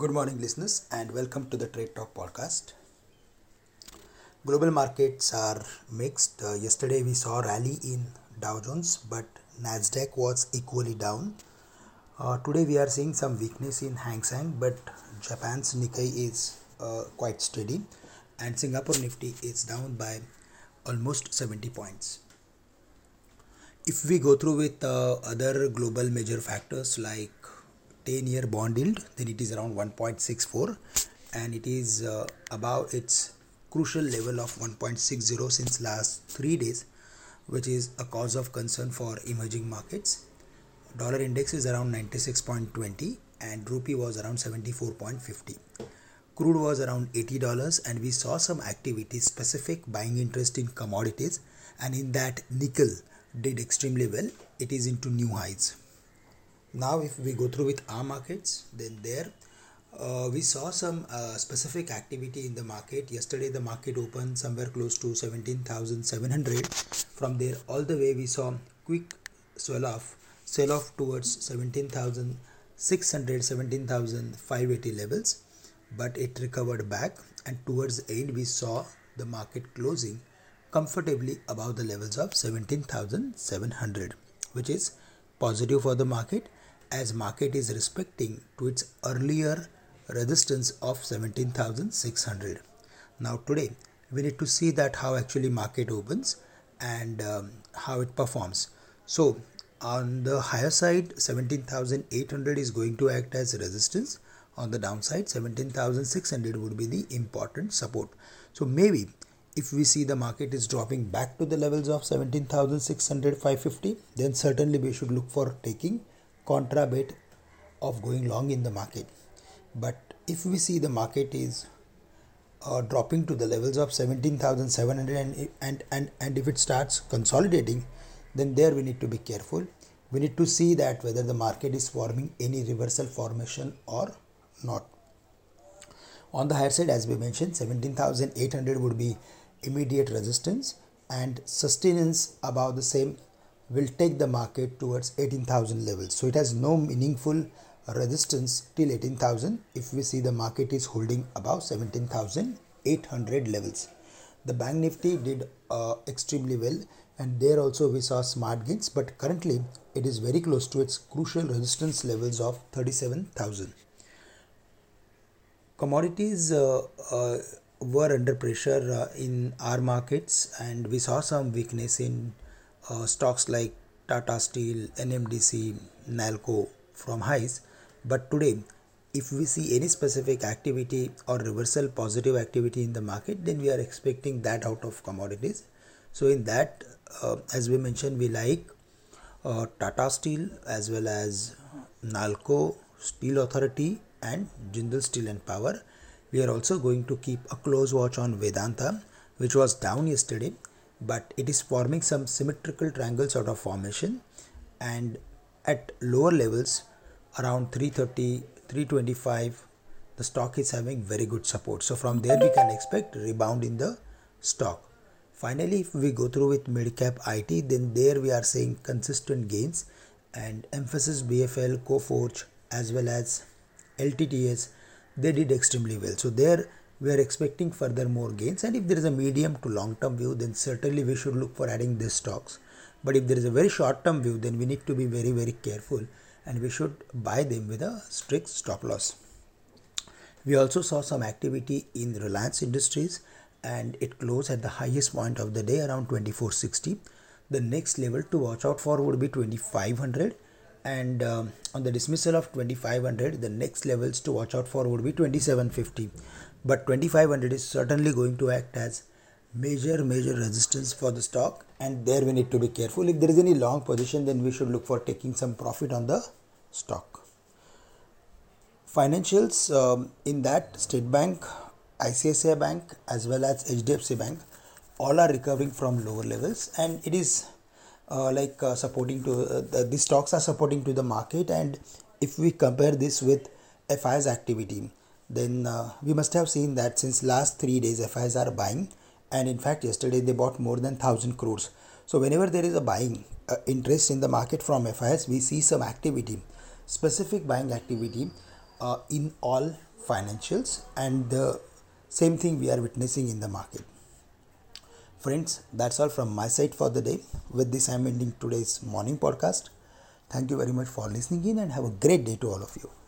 Good morning, listeners, and welcome to the Trade Talk podcast. Global markets are mixed. Uh, yesterday we saw rally in Dow Jones, but Nasdaq was equally down. Uh, today we are seeing some weakness in Hang Seng, but Japan's Nikkei is uh, quite steady, and Singapore Nifty is down by almost 70 points. If we go through with uh, other global major factors like 10 year bond yield then it is around 1.64 and it is uh, above its crucial level of 1.60 since last 3 days which is a cause of concern for emerging markets. Dollar index is around 96.20 and rupee was around 74.50 crude was around $80 and we saw some activity specific buying interest in commodities and in that nickel did extremely well. It is into new highs now if we go through with our markets then there uh, we saw some uh, specific activity in the market. Yesterday the market opened somewhere close to 17700 from there all the way we saw quick swell off sell off towards 17600 17580 levels. But it recovered back and towards the end we saw the market closing comfortably above the levels of 17700 which is positive for the market as market is respecting to its earlier resistance of 17600 now today we need to see that how actually market opens and um, how it performs. So on the higher side 17800 is going to act as resistance. On the downside 17600 would be the important support. So maybe if we see the market is dropping back to the levels of 17600 550 then certainly we should look for taking contra bet of going long in the market. But if we see the market is uh, dropping to the levels of 17,700 and, and, and, and if it starts consolidating, then there we need to be careful. We need to see that whether the market is forming any reversal formation or not. On the higher side, as we mentioned, 17,800 would be immediate resistance and sustenance above the same will take the market towards 18,000 levels. So it has no meaningful resistance till 18,000 if we see the market is holding above 17,800 levels. The bank nifty did uh, extremely well and there also we saw smart gains but currently it is very close to its crucial resistance levels of 37,000. Commodities uh, uh, were under pressure uh, in our markets and we saw some weakness in uh, stocks like Tata Steel, NMDC, Nalco from highs. But today, if we see any specific activity or reversal positive activity in the market, then we are expecting that out of commodities. So, in that, uh, as we mentioned, we like uh, Tata Steel as well as Nalco, Steel Authority, and Jindal Steel and Power. We are also going to keep a close watch on Vedanta, which was down yesterday but it is forming some symmetrical triangles out of formation and at lower levels around 330 325 the stock is having very good support. So from there we can expect rebound in the stock. Finally if we go through with midcap it then there we are seeing consistent gains and Mphasis bfl coforge as well as ltts they did extremely well. So there we are expecting further more gains and if there is a medium to long term view then certainly we should look for adding these stocks. But if there is a very short term view then we need to be very very careful and we should buy them with a strict stop loss. We also saw some activity in reliance industries and it closed at the highest point of the day around 2460 the next level to watch out for would be 2500 and um, on the dismissal of 2500 the next levels to watch out for would be 2750 but 2500 is certainly going to act as major major resistance for the stock. And there we need to be careful. If there is any long position then we should look for taking some profit on the stock. Financials um, in that state bank icici bank as well as hdfc bank all are recovering from lower levels. And it is uh, like uh, supporting to uh, the, the stocks are supporting to the market. And if we compare this with FI's activity then uh, we must have seen that since last three days FIs are buying and in fact yesterday they bought more than 1000 crores so whenever there is a buying uh, interest in the market from FIs we see some activity specific buying activity uh, in all financials and the same thing we are witnessing in the market. Friends, that's all from my side for the day. With this, I'm ending today's morning podcast. Thank you very much for listening in and have a great day to all of you.